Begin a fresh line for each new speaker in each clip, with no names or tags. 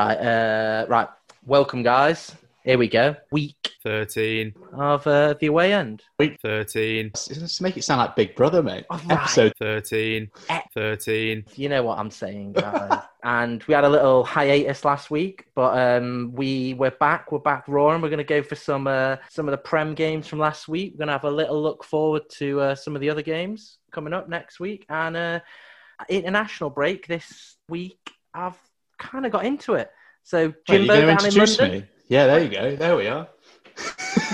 Right, uh, right. Welcome, guys. Here we go. Week
13,
of uh, the away end.
Week 13,
Just make it sound like Big Brother, mate.
Oh, right.
Episode
13,
Eh.
13.
You know what I'm saying, guys. and we had a little hiatus last week, but um, we we're back. We're back roaring. We're going to go for some uh, some of the Prem games from last week. We're going to have a little look forward to uh, some of the other games coming up next week, and uh, international break this week. I've kind of got into it. So Jimbo
to
down in London.
me? Yeah, there you go. There we are.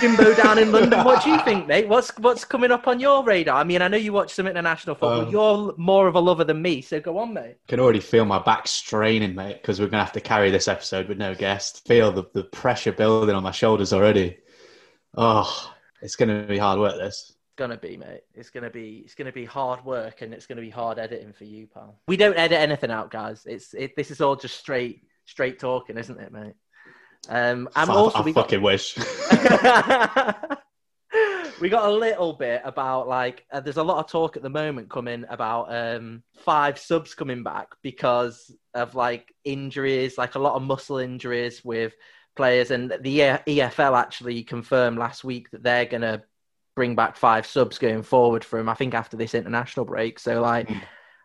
Jimbo down in London. What do you think, mate? What's what's coming up on your radar? I mean, I know you watch some international football.
Um,
You're more of a lover than me, so go on, mate.
Can already feel my back straining, mate, because we're going to have to carry this episode with no guest. Feel the, the pressure building on my shoulders already. Oh, it's going to be hard work, this.
It's gonna be, mate. It's gonna be. It's gonna be hard work, and it's gonna be hard editing for you, pal. We don't edit anything out, guys. It's it, this is all just straight straight talking, isn't it, mate? Um, and
I,
also
I
we got
fucking wish.
we got a little bit about like uh, there's a lot of talk at the moment coming about um five subs coming back because of like injuries like a lot of muscle injuries with players and the EFL actually confirmed last week that they're going to bring back five subs going forward for him. I think after this international break so like
Mm.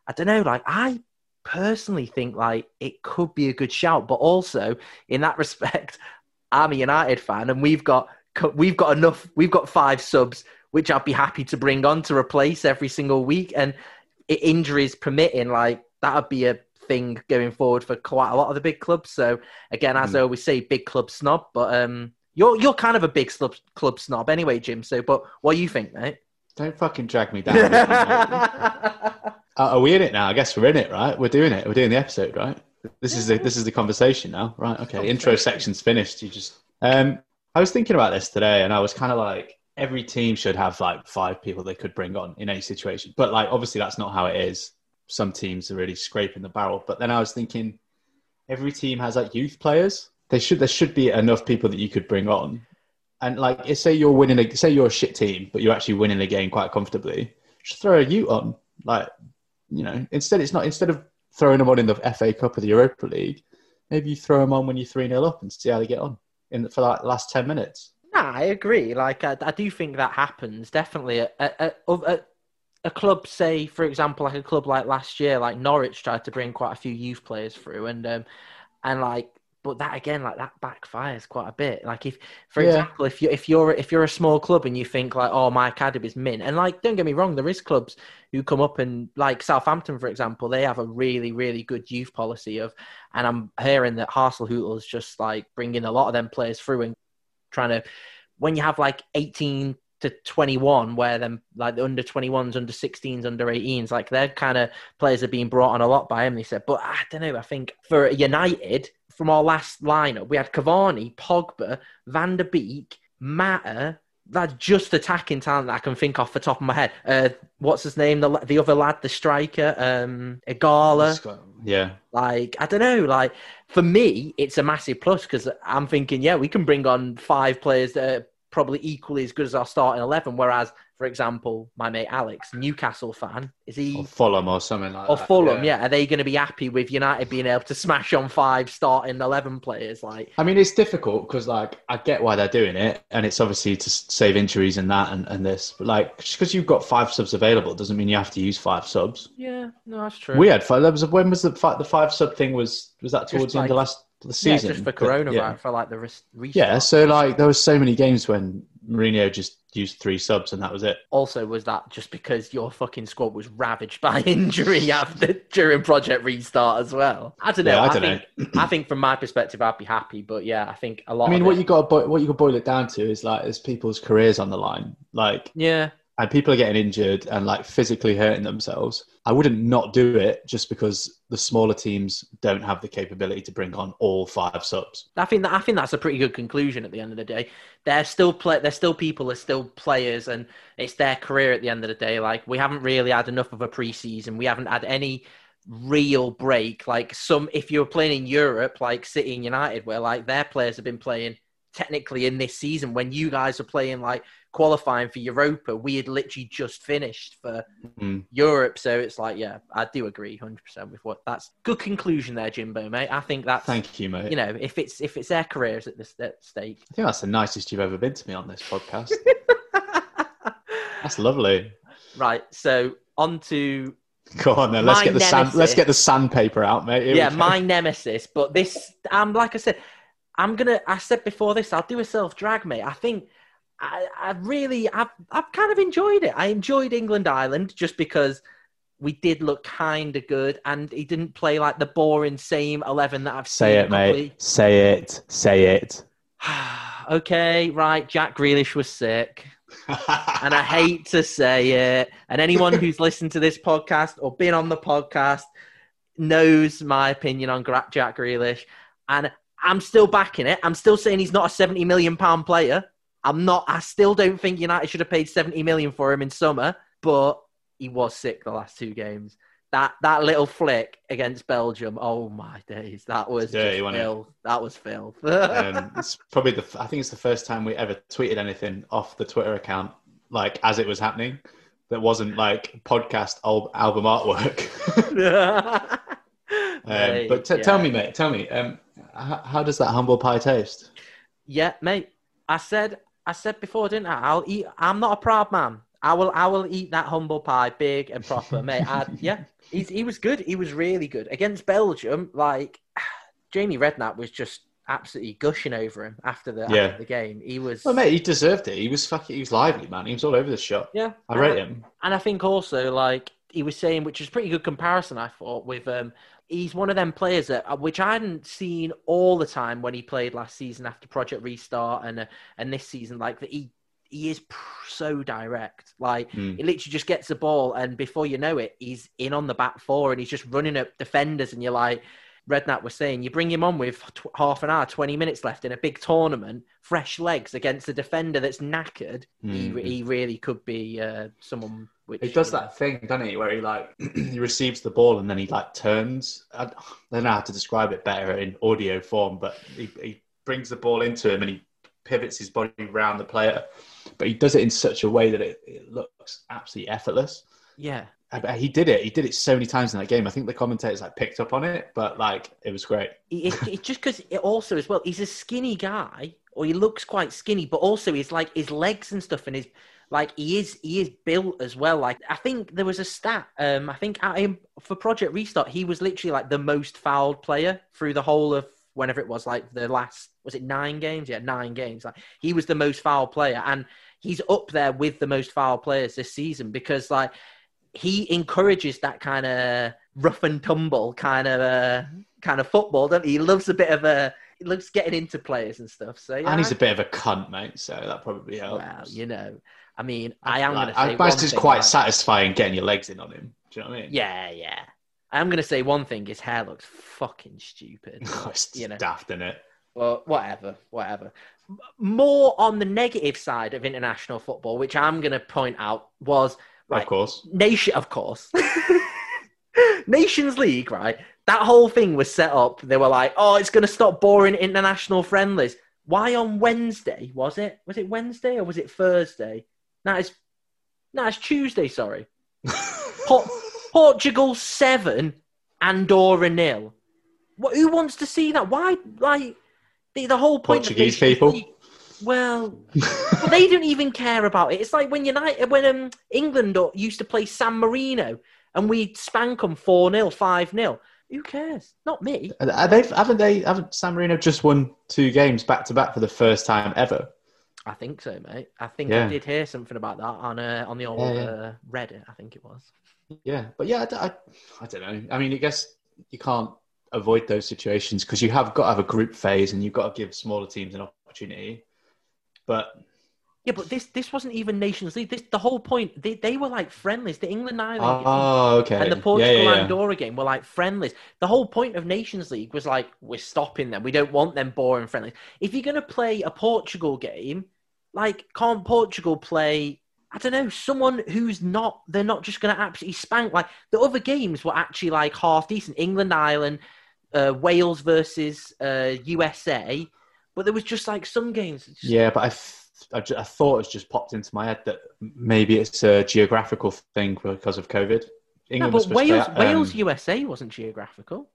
I don't know like I personally think like it could be a good shout but also in that respect I'm a United fan and we've got we've got enough we've got five subs which I'd be happy to bring on to replace every single week and injuries permitting like that would be a thing going forward for quite a lot of the big clubs so again as
Mm.
I always say big club snob but um you're you're kind of a big club club snob anyway Jim so but what do you think mate
Don't fucking drag me down. Uh, are we in it now? I guess we're in it, right? We're doing it. We're doing the episode, right? This is the this is the conversation now, right? Okay. Intro section's finished. You just. Um, I was thinking about this today, and I was kind of like, every team should have like five people they could bring on in any situation. But like, obviously, that's not how it is. Some teams are really scraping the barrel. But then I was thinking, every team has like youth players. They should there should be enough people that you could bring on. And like, say you're winning a say you're a shit team, but you're actually winning a game quite comfortably. Just throw a youth on, like you know. Instead, it's not instead of throwing them on in the FA Cup or the Europa League. Maybe you throw them on when you're three 0 up and see how they get on in for like the last ten minutes.
Nah, I agree. Like, I, I do think that happens. Definitely, a club, say, for example, like a club like last year, like Norwich, tried to bring quite a few youth players through, and um, and like, but that again, like that backfires quite a bit. Like, if, for
Yeah.
example, if you if you're if you're a small club and you think like, oh, my academy is mint, and like, don't get me wrong, there is clubs who come up and like Southampton, for example, they have a really really good youth policy of, and I'm hearing that Hasenhüttl's just like bringing a lot of them players through and trying to when you have like 18 to 21 where them like the under 21s under 16s under 18s like their kind of players are being brought on a lot by him they said but i don't know i think for united from our last lineup we had cavani pogba van der beek Mata that's just attacking talent that I can think off the top of my head. Uh, what's his name? The the other lad, the striker, um, Ighalo.
Yeah,
Like, I don't know. Like, for me, it's a massive plus because I'm thinking, yeah, we can bring on five players that are probably equally as good as our starting 11. Whereas, for example, my mate Alex, Newcastle fan, is he.
or Fulham or something like
Or
that.
Fulham, yeah. Are they going to be happy with United being able to smash on five starting 11 players? Like,
I mean, it's difficult because, like, I get why they're doing it, and it's obviously to save injuries and that and, and this. But like, just because you've got five subs available doesn't mean you have to use five subs.
yeah, no, that's true.
We had five. There was when was the five, the five sub thing was was that
Just
towards the end of
like-
the
yeah, just for coronavirus,
yeah.
for like the res- restart.
Yeah, so like there was so many games when Mourinho just used three subs and that was it.
also was that just because your fucking squad was ravaged by injury after during project restart as well i don't know
Yeah, I
I,
don't
think i think from my perspective i'd be happy but yeah i think a lot
I mean, what
it-
you got bo- what you could boil it down to is like there's people's careers on the line, like,
yeah
and people are getting injured and like physically hurting themselves. I wouldn't not do it just because the smaller teams don't have the capability to bring on all five subs.
i think that i think that's a pretty good conclusion at the end of the day they're still play they're still people they're still players and it's their career at the end of the day like we haven't really had enough of a preseason we haven't had any real break like some if you're playing in europe like city and united where like their players have been playing technically in this season when you guys are playing like qualifying for Europa. We had literally just finished for
Mm.
Europe, so it's like, yeah, I do agree 100 percent with what that's good conclusion there, Jimbo, mate. I think that's
Thank you, mate.
you know if it's if it's their careers at this at stake.
I think that's the nicest you've ever been to me on this podcast. that's lovely.
right, so on to
Go on then. Let's
My
get the sand. Let's get the sandpaper out, mate. Here
yeah, my nemesis. But this, um, like I said, I'm gonna. I said before this, I'll do a self drag, mate. I think I, I really, I've, I've kind of enjoyed it. I enjoyed England Ireland just because we did look kind of good, and he didn't play like the boring same eleven that I've
Say
seen.
it, mate. Say it. Say it.
okay, right. Jack Grealish was sick. and I hate to say it. And anyone who's listened to this podcast or been on the podcast knows my opinion on Jack Grealish, and I'm still backing it. I'm still saying he's not a 70 million pound player. I'm not. I still don't think United should have paid 70 million for him in summer, but he was sick the last two games. That that little flick against Belgium. Oh my days, that was
Dirty,
just
wasn't it?
filth. That was filth.
um, it's probably the. I think it's the first time we ever tweeted anything off the Twitter account, like as it was happening, that wasn't like podcast al- album artwork. um, but t-
yeah.
tell me, mate. Tell me. Um, how, how does that humble pie taste?
Yeah, mate. I said I said before, didn't I? I'll eat. I'm not a proud man. I will. I will eat that humble pie, big and proper, mate. I, yeah, he's, he was good. He was really good against Belgium. Like Jamie Redknapp was just absolutely gushing over him after the
Yeah.
after the game. He was.
Well, mate, he deserved it. He was fucking. He was lively, man. He was all over the shop.
yeah,
I rate him.
And I think also like he was saying, which is a pretty good comparison, I thought, with um he's one of them players that uh, which I hadn't seen all the time when he played last season after Project Restart and uh, and this season, like that he he is pr- so direct. Like
Mm.
he literally just gets the ball, and before you know it, he's in on the back four, and he's just running up defenders, and you're like. Redknapp was saying, you bring him on with tw- half an hour, 20 minutes left in a big tournament, fresh legs against a defender that's knackered. He,
Mhm.
he really could be uh, someone which
He does that thing, doesn't he, where he like he receives the ball and then he like turns. I, don't know how to describe it better in audio form, but he, he brings the ball into him and he pivots his body around the player, but he does it in such a way that it, it looks absolutely effortless.
Yeah,
he did it. He did it so many times in that game. I think the commentators like picked up on it, but like it was great.
it, it, it's just because it also as well. He's a skinny guy, or he looks quite skinny, but also he's like his legs and stuff, and his like he is he is built as well. Like I think there was a stat. Um, I think for Project Restart, he was literally like the most fouled player through the whole of whenever it was like the last was it nine games? Yeah, nine games. Like he was the most foul player, and he's up there with the most foul players this season because like he encourages that kind of rough and tumble kind of uh, kind of football, doesn't he? He loves a bit of a he loves getting into players and stuff. So yeah,
And he's a bit of a cunt, mate. So that probably helps.
well, you know, I mean, I am
Like,
going to say
I
one
it's quite
like-
satisfying getting your legs in on him. Do you know what I mean?
Yeah, yeah. I'm going to say one thing: his hair looks fucking stupid.
Oh, it's
You know.
daft in it.
Well, whatever, whatever. More on the negative side of international football, which I'm going to point out was right,
Of course.
nation, of course, Nations League, right? That whole thing was set up. They were like, "Oh, it's going to stop boring international friendlies." Why on Wednesday was it? Was it Wednesday or was it Thursday? No, it's Tuesday. Sorry, Por- Portugal seven, Andorra nil. What, who wants to see that? Why, like, the, the whole point
Portuguese
of
people?
League- well, they don't even care about it. It's like when United, when um, England used to play San Marino and we'd spank them 4 0, 5 0. Who cares? Not me.
Are they, haven't they? Haven't San Marino just won two games back to back for the first time ever?
I think so, mate. I think I did hear something about that on uh, on the old
Yeah, yeah.
Uh, Reddit. I think it was.
Yeah, but yeah, I don't know. I mean, I guess you can't avoid those situations because you have got to have a group phase and you've got to give smaller teams an opportunity. But
Yeah, but this this wasn't even Nations League. This the whole point. They they were like friendlies. The England Ireland
oh, okay,
and the Portugal
yeah, yeah.
Andorra game were like friendlies. The whole point of Nations League was like we're stopping them. We don't want them boring friendlies. If you're gonna play a Portugal game, like can't Portugal play? I don't know someone who's not. They're not just gonna absolutely spank. Like the other games were actually like half decent. England Ireland, uh, Wales versus uh, USA. But there was just like some games. just-
Yeah, but I, I, I thought it's just popped into my head that maybe it's a geographical thing because of COVID.
No,
England was
but Wales,
play, um,
Wales, USA wasn't geographical.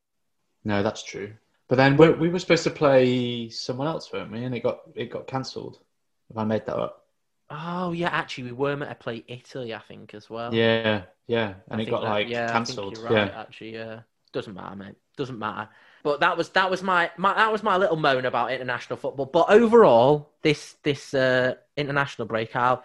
No, that's true. But then we, we were supposed to play someone else, weren't we? And it got it got cancelled. Have I made that up?
Oh yeah, actually, we were meant to play Italy, I think, as well.
Yeah, yeah. And
I
it got
that-
like
yeah,
cancelled.
right,
Yeah.
actually, yeah. Doesn't matter, mate. Doesn't matter. But that was that was my, my that was my little moan about international football. But overall, this this uh, international break, I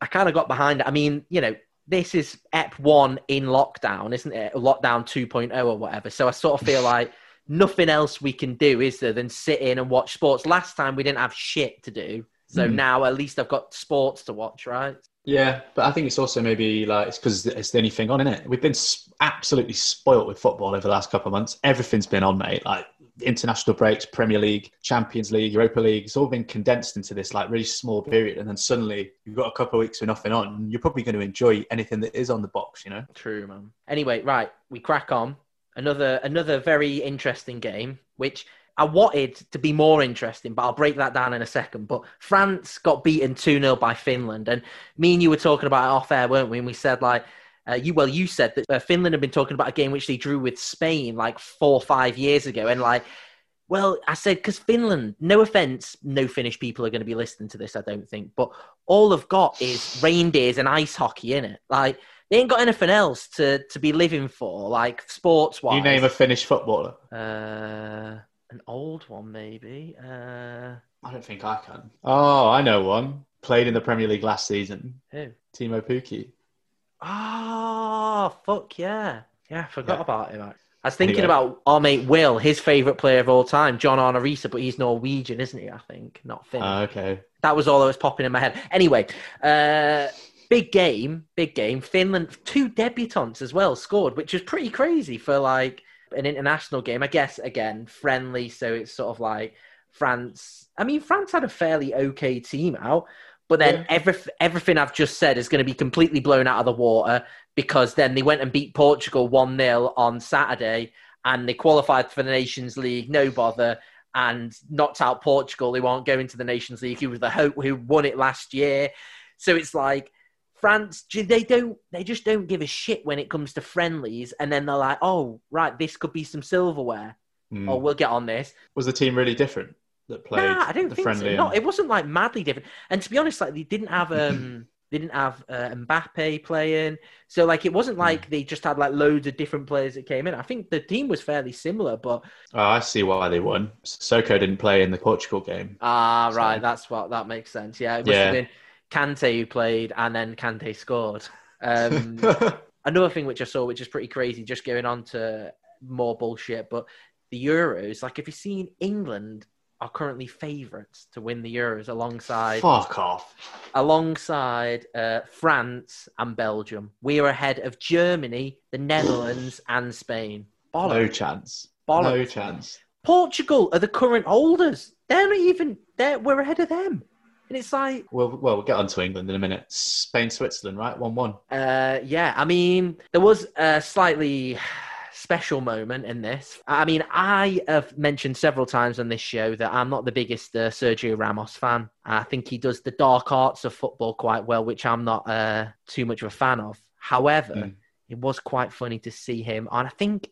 I kind of got behind it. I mean, you know, this is EP one in lockdown, isn't it? Lockdown 2.0 or whatever. So I sort of feel like nothing else we can do is there than sit in and watch sports. Last time we didn't have shit to do. So
Mhm.
now at least I've got sports to watch, right?
Yeah, but I think it's also maybe like it's because it's the only thing on, isn't it? We've been absolutely spoilt with football over the last couple of months. Everything's been on, mate. Like international breaks, Premier League, Champions League, Europa League. It's all been condensed into this like really small period, and then suddenly you've got a couple of weeks with nothing on. You're probably going to enjoy anything that is on the box, you know.
True, man. Anyway, right, we crack on. Another another very interesting game, which I wanted to be more interesting, but I'll break that down in a second. But France got beaten 2 0 by Finland. And me and you were talking about it off air, weren't we? And we said, like, uh, you well, you said that uh, Finland had been talking about a game which they drew with Spain like four or five years ago. And, like, well, I said, because Finland, no offense, no Finnish people are going to be listening to this, I don't think, but all they've got is reindeers and ice hockey in it. Like, they ain't got anything else to, to be living for, like sports wise.
You name a Finnish footballer.
uh, an old one, maybe. Uh,
I don't think I can. Oh, I know one. Played in the Premier League last season.
who?
Teemu Pukki.
Oh, fuck yeah. Yeah, I forgot
Yeah.
about him. actually. I was thinking
Anyway.
about our mate Will, his favourite player of all time, John Arne Riise, but he's Norwegian, isn't he? I think, not Finnish.
Ah, okay.
That was all that was popping in my head. Anyway, uh, big game, big game. Finland, two debutants as well scored, which was pretty crazy for like an international game. I guess again friendly, so it's sort of like France. I mean, France had a fairly okay team out, but then
Yeah.
every, everything I've just said is going to be completely blown out of the water because then they went and beat Portugal one 0 on Saturday, and they qualified for the Nations League, no bother and knocked out Portugal, who aren't going to the Nations League, who was the hope who won it last year. So it's like France, they don't, they just don't give a shit when it comes to friendlies, and then they're like, oh, right, this could be some silverware.
Hmm.
Oh, we'll get on this.
Was the team really different that played
Nah, I don't
the
think
friendly?
so.
and-
No, it wasn't like madly different. And to be honest, like they didn't have um, they didn't have uh, Mbappe playing, so like it wasn't like they just had like loads of different players that came in. I think the team was fairly similar, but
Oh, I see why they won. Soko didn't play in the Portugal game.
Ah,
So-
right. That's what that makes sense. Yeah, it must
Yeah.
have been Kante who played, and then Kante scored. Um, another thing which I saw, which is pretty crazy, just going on to more bullshit, but the Euros. Like, if you've seen England are currently favourites to win the Euros alongside
Fuck off.
alongside uh, France and Belgium. We are ahead of Germany, the Netherlands, and Spain.
No chance.
Bollocks.
No chance.
Portugal are the current holders. They're not even. They're, we're ahead of them, and it's like,
Well, well, we'll get on to England in a minute. Spain, Switzerland, right? One-one.
uh, yeah. I mean, there was a slightly special moment in this. I mean, I have mentioned several times on this show that I'm not the biggest uh, Sergio Ramos fan. I think he does the dark arts of football quite well, which I'm not uh, too much of a fan of. However,
Mm.
it was quite funny to see him, and I think.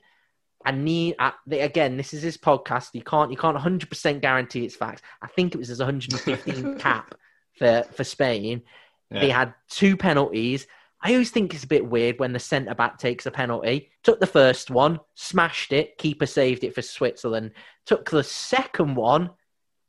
I need I, again. This is his podcast. You can't you can't 100 percent guarantee it's facts. I think it was his 115 cap for for Spain. They had two penalties. I always think it's a bit weird when the centre back takes a penalty. Took the first one, smashed it, keeper saved it for Switzerland. Took the second one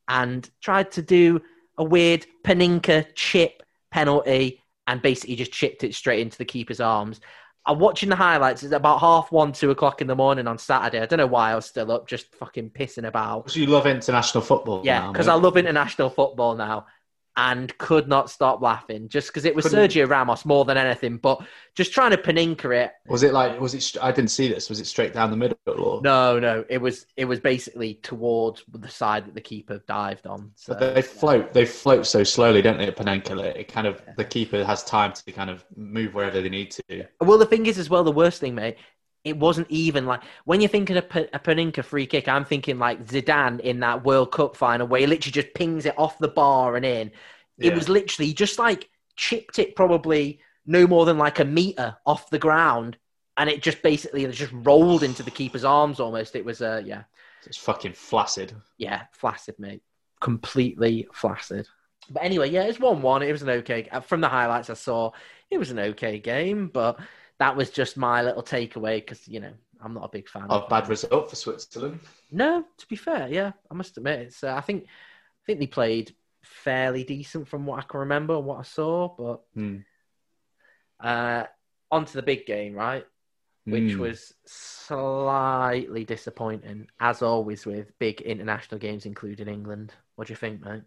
and tried to do a weird Panenka chip penalty and basically just chipped it straight into the keeper's arms. I'm watching the highlights. It's about half one, two o'clock in the morning on Saturday. I don't know why I was still up, just fucking pissing about.
Because you love international football
Yeah, because? I love international football now and could not stop laughing just because it was
Couldn't-
Sergio Ramos more than anything, but just trying to panenka it.
Was it like? Was it? I didn't see this. Was it straight down the middle or?
No, no, it was it was basically towards the side that the keeper dived on. So,
But they float. They float so slowly, don't they? At Panenka, Like, it kind of the keeper has time to kind of move wherever they need to.
well, the thing is as well, the worst thing, mate, it wasn't even like when you're thinking of P- a Panenka free kick, I'm thinking like Zidane in that World Cup final where he literally just pings it off the bar and in. It
Yeah.
was literally just like chipped it probably no more than like a meter off the ground, and it just basically just rolled into the keeper's arms almost. It was uh yeah
It's fucking flaccid.
yeah flaccid mate, completely flaccid. But anyway, yeah, it's one one. It was an okay from the highlights I saw. It was an okay game, but that was just my little takeaway because you know I'm not a big fan. Of
bad result for Switzerland.
No, to be fair, yeah, I must admit it's. Uh, I think I think they played fairly decent from what I can remember, and what I saw. But
Hmm.
uh, on to the big game, right? Which
Hmm.
was slightly disappointing, as always with big international games, including England. What do you think, mate?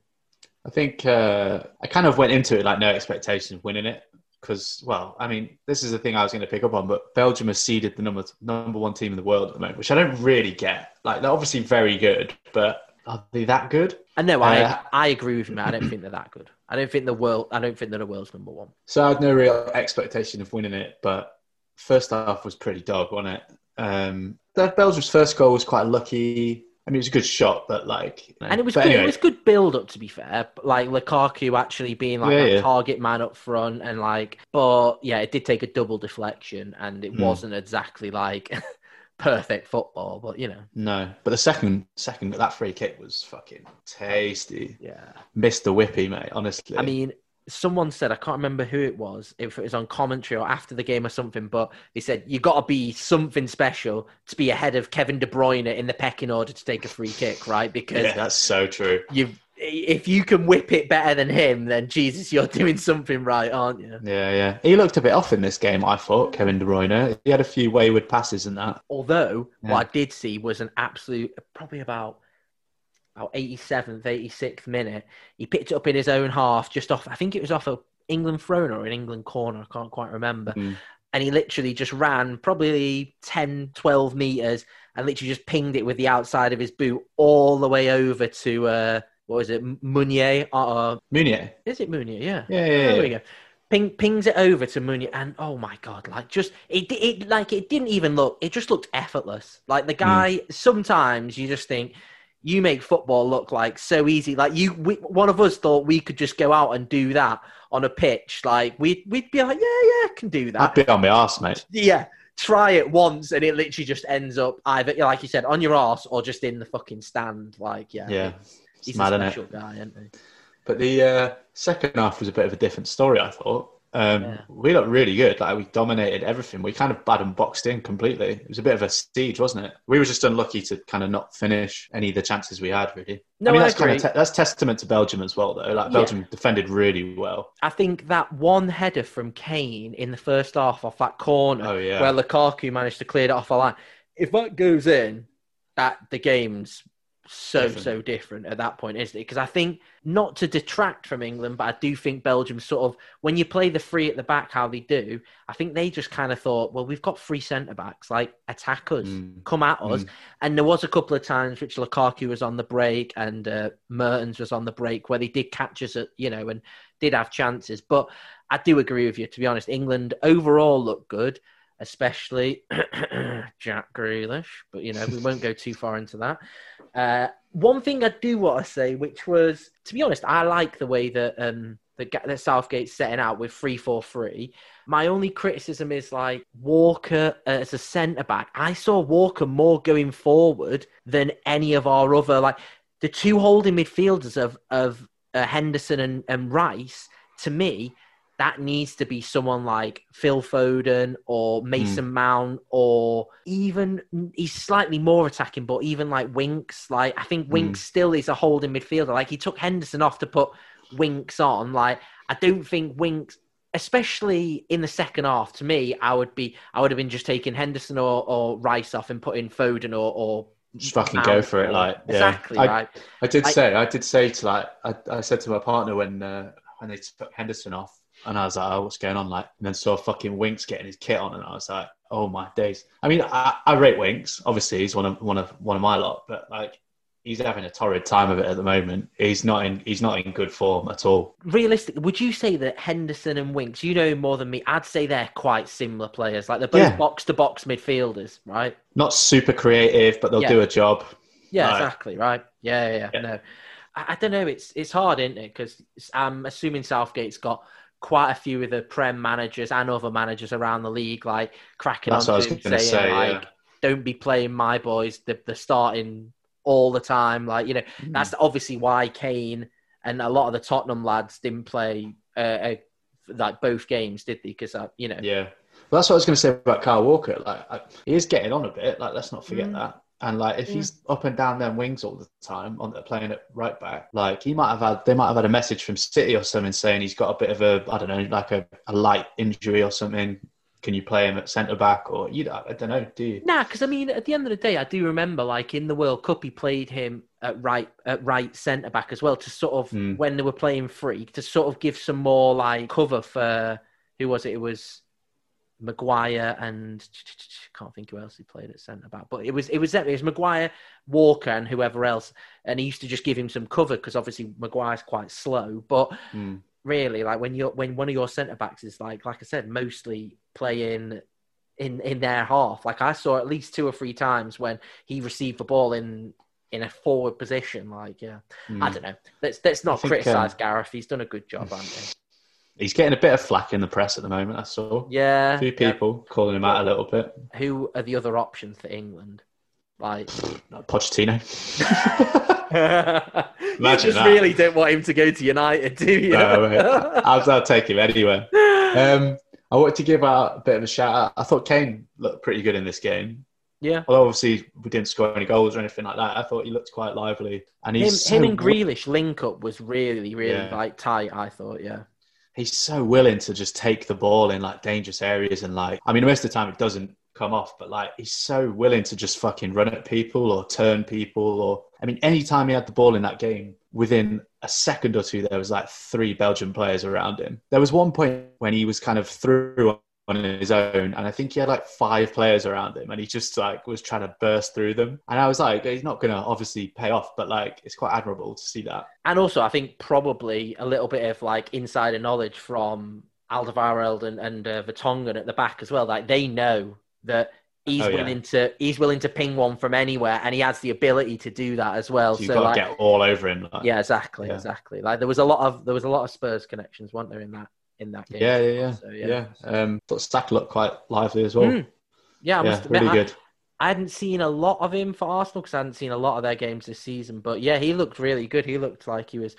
I think uh, I kind of went into it like no expectation of winning it because, well, I mean, this is the thing I was going to pick up on, but Belgium has seeded the number number one team in the world at the moment, which I don't really get. Like they're obviously very good, but are they that good?
And no,
Uh,
I I agree with you, mate. I don't think they're that good. I don't think the world. I don't think they're the world's number one.
So I had no real expectation of winning it, but first half was pretty dog, wasn't it? Um, Belgium's first goal was quite lucky. I mean, it was a good shot, but like, you know.
And it was
But
good.
anyway,
It was good build up, to be fair. Like Lukaku actually being like
Yeah,
that
yeah.
target man up front, and like, but yeah, it did take a double deflection, and it
Hmm.
wasn't exactly like perfect football, but you know,
no. But the second, second that free kick was fucking tasty.
yeah.
Missed the whippy, mate. Honestly,
I mean, someone said I can't remember who it was, if it was on commentary or after the game or something, but they said you got to be something special to be ahead of Kevin De Bruyne in the pecking order to take a free kick, right? Because
yeah, that's so true.
you if you can whip it better than him, then Jesus, you're doing something right, aren't you?
Yeah, yeah. He looked a bit off in this game. I thought Kevin De Bruyne. He had a few wayward passes and that.
Although
Yeah.
what I did see was an absolute, probably about about 87th, 86th minute. He picked it up in his own half, just off. I think it was off a England thrown or an England corner. I can't quite remember.
Mm.
And he literally just ran probably 10, 12 meters and literally just pinged it with the outside of his boot all the way over to uh, what was it, Meunier? Uh,
Meunier.
is it Meunier? Yeah.
Yeah, yeah,
There we go. Ping, pings it over to Meunier, and oh my god, like just it, it, like it didn't even look. It just looked effortless. Like the guy, sometimes you just think you make football look like so easy. Like you, we, one of us thought we could just go out and do that on a pitch. Like we, we'd be like, yeah, yeah, I can do that.
I'd be on my arse, mate.
Yeah, try it once, and it literally just ends up either, like you said, on your ass or just in the fucking stand. Like, yeah,
Yeah.
it's-
It's
he's
mad,
a special guy, isn't he?
But the uh, second half was a bit of a different story, I thought. Um,
Yeah.
We looked really good. Like we dominated everything. We kind of bad and boxed in completely. It was a bit of a siege, wasn't it? We were just unlucky to kind of not finish any of the chances we had. Really.
No,
I mean
I
that's kind
agree.
of te- that's testament to Belgium as well, though. Like
Yeah.
Belgium defended really well.
I think that one header from Kane in the first half off that corner
Oh yeah.
where Lukaku managed to clear it off the line. If that goes in, that the game's so
Different.
so different at that point, isn't it? Because I think not to detract from England, but I do think Belgium sort of when you play the three at the back, how they do, I think they just kind of thought, well, we've got three centre backs, like attack us,
Mm.
come at us.
Mm.
And there was a couple of times which Lukaku was on the break and uh, Mertens was on the break where they did catch us at you know and did have chances. But I do agree with you. To be honest, England overall looked good, especially Jack Grealish. But you know we won't go too far into that. Uh, one thing I do want to say, which was to be honest, I like the way that um, that, Southgate's setting out with three four three. My only criticism is like Walker uh, as a centre back. I saw Walker more going forward than any of our other like the two holding midfielders of of uh, Henderson and, and Rice. To me, that needs to be someone like Phil Foden or Mason Mount or even he's slightly more attacking, but even like Winks. Like I think Winks still is a holding midfielder. Like he took Henderson off to put Winks on. Like I don't think Winks, especially in the second half, to me, I would be I would have been just taking Henderson or, or Rice off and putting Foden or, or
Just fucking go for it, like yeah.
exactly
I,
right.
I did say, I did say to like, I, I said to my partner when uh, when they took Henderson off, and I was like, oh, what's going on? Like, and then saw fucking Winks getting his kit on, and I was like, oh my days. I mean, I, I rate Winks. Obviously, he's one of one of one of my lot, but like, he's having a torrid time of it at the moment. He's not in he's not in good form at all.
Realistically, would you say that Henderson and Winks, you know more than me, I'd say they're quite similar players. Like they're both box to box midfielders, right?
Not super creative, but they'll
Yeah.
do a job.
Yeah, exactly, right? Yeah, yeah, yeah.
Yeah.
No, I, I don't know. It's it's hard, isn't it? Because I'm assuming Southgate's got quite a few of the Prem managers and other managers around the league, like cracking
That's
on
what I
to
was
him
gonna
saying,
say,
like,
yeah.
"Don't be playing my boys. They're, they're starting all the time." Like, you know,
Mm.
that's obviously why Kane and a lot of the Tottenham lads didn't play uh, uh, like both games, did they? Because uh, you know,
Yeah. Well, that's what I was going to say about Kyle Walker. Like, I, he is getting on a bit. Like, let's not forget
Mm.
that. And like, if he's up and down them wings all the time, on playing at right back, like he might have had, they might have had a message from City or something saying he's got a bit of a, I don't know, like a, a light injury or something. Can you play him at centre back or you? I don't know. Do you?
Nah, because I mean, at the end of the day, I do remember, like in the World Cup, he played him at right at right centre back as well to sort of
Hmm.
when they were playing free to sort of give some more like cover for who was it? It was Maguire and can't think who else he played at centre back, but it was it was it was Maguire, Walker, and whoever else, and he used to just give him some cover because obviously Maguire's quite slow, but
Hmm.
really like when you're when one of your centre backs is like like I said, mostly playing in in their half. Like I saw at least two or three times when he received the ball in in a forward position. Like yeah,
Hmm.
I don't know. Let's let's not criticize
um,
Gareth. He's done a good job, hasn't he?
He's getting a bit of flack in the press at the moment. I saw
Yeah.
a few people calling him out a little bit.
Who are the other options for England? Like,
Pochettino.
you just
that.
really don't want him to go to United, do you?
No, mate. I'll, I'll take him anywhere. Um, I wanted to give out a bit of a shout out. I thought Kane looked pretty good in this game.
yeah.
Although obviously we didn't score any goals or anything like that, I thought he looked quite lively. And
Him,
so,
him and Grealish link up was really, really
Yeah.
like tight. I thought, yeah.
He's so willing to just take the ball in like dangerous areas and like I mean most of the time it doesn't come off, but like he's so willing to just fucking run at people or turn people or I mean anytime he had the ball in that game, within a second or two there was like three Belgian players around him. There was one point when he was kind of through on his own and I think he had like five players around him and he just like was trying to burst through them. And I was like, he's not gonna obviously pay off, but like it's quite admirable to see that.
And also, I think probably a little bit of like insider knowledge from Alderweireld and, and uh, Vertonghen at the back as well. Like they know that he's
Oh, yeah.
willing to he's willing to ping one from anywhere, and he has the ability to do that as well.
So you've
so
got
like,
to get all over him. Like.
yeah, exactly,
Yeah.
exactly. Like there was a lot of there was a lot of Spurs connections, weren't there in that in that game?
Yeah, yeah, yeah.
So,
yeah. Um, thought Saka looked quite lively as well.
Mm. Yeah, I
yeah,
must admit,
really
I-
good.
I hadn't seen a lot of him for Arsenal because I hadn't seen a lot of their games this season. But yeah, he looked really good. He looked like he was,